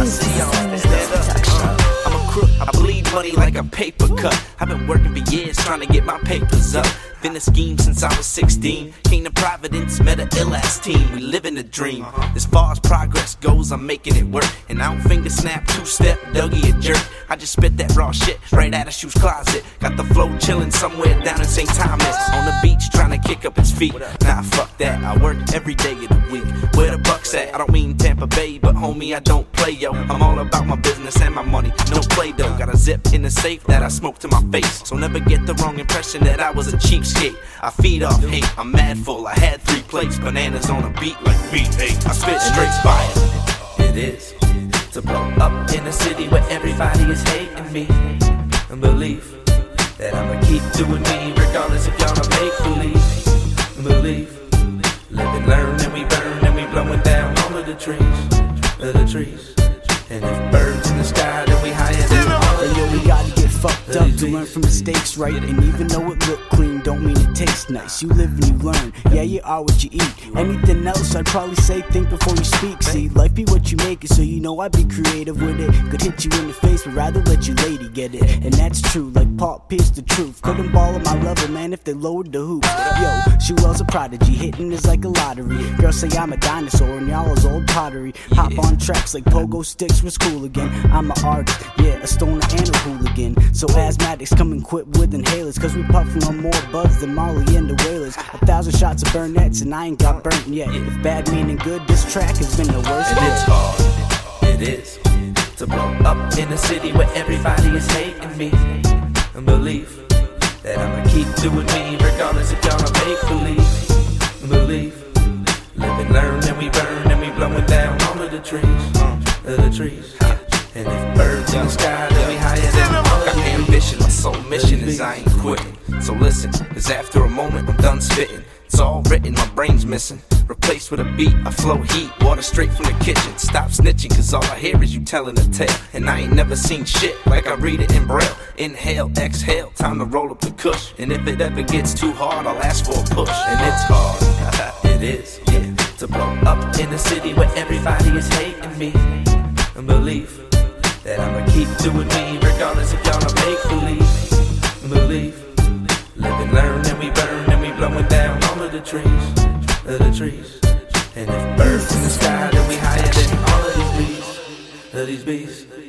I see y'all stand up. I'm a crook. I bleed money like a paper cut. I've been working for years trying to get my papers up. Been a scheme since I was 16. Came to Providence, met a ill ass team. We live in a dream. Uh-huh. As far as progress goes, I'm making it work. And I don't finger snap, two step, Dougie a jerk. I just spit that raw shit right out of shoes closet. Got the flow chillin' somewhere down in St. Thomas. On the beach trying to kick up its feet. Nah, fuck that. I work every day of the week. I don't mean Tampa Bay, but homie, I don't play yo. I'm all about my business and my money. No play though. Got a zip in the safe that I smoke to my face. So never get the wrong impression that I was a cheapskate. I feed off hate. I'm mad full. I had three plates, bananas on a beat like beat eight. I spit straight fire. It is to blow up in a city where everybody is hating me. And believe that I'ma keep doing me regardless if y'all don't make believe. Of the trees. And if birds in the sky, then we higher than fucked up to learn from mistakes, right? And even though it look clean, don't mean it tastes nice. You live and you learn. Yeah, you are what you eat. Anything else, I'd probably say think before you speak. See, life be what you make it, so you know I'd be creative with it. Could hit you in the face, but rather let your lady get it. And that's true, like Paul Pierce, the truth. Couldn't uh. ball at my level, man, if they lowered the hoop. Yo, she was a prodigy, hitting is like a lottery. Girls say I'm a dinosaur, and y'all is old pottery. Hop on tracks like pogo sticks was cool again. I'm an artist, yeah, a stoner and a hooligan. So asthmatics come equipped with inhalers, cause we puffin' on more buzz than Molly and the Whalers. A thousand shots of Burnett's, and I ain't got burnt yet. If bad meaning good, this track has been the worst And it's yet. hard, it is, to blow up in a city where everybody is hating me. And believe that I'ma keep doing me regardless if y'all make believe. Believe, live and learn and we burn and we blowing down all of the trees. Of the trees. And if birds in the sky, then we higher than So listen, cause after a moment I'm done spitting. It's all written, my brain's missing. Replaced with a beat, I flow heat, water straight from the kitchen. Stop snitching, cause all I hear is you telling a tale. And I ain't never seen shit like I read it in braille. Inhale, exhale, time to roll up the kush. And if it ever gets too hard, I'll ask for a push. And it's hard, it is, yeah, to blow up in a city where everybody is hating me. And believe that I'ma keep doing me regardless the trees, of the trees. And if birds in the sky, then we higher than all of these bees, of these bees.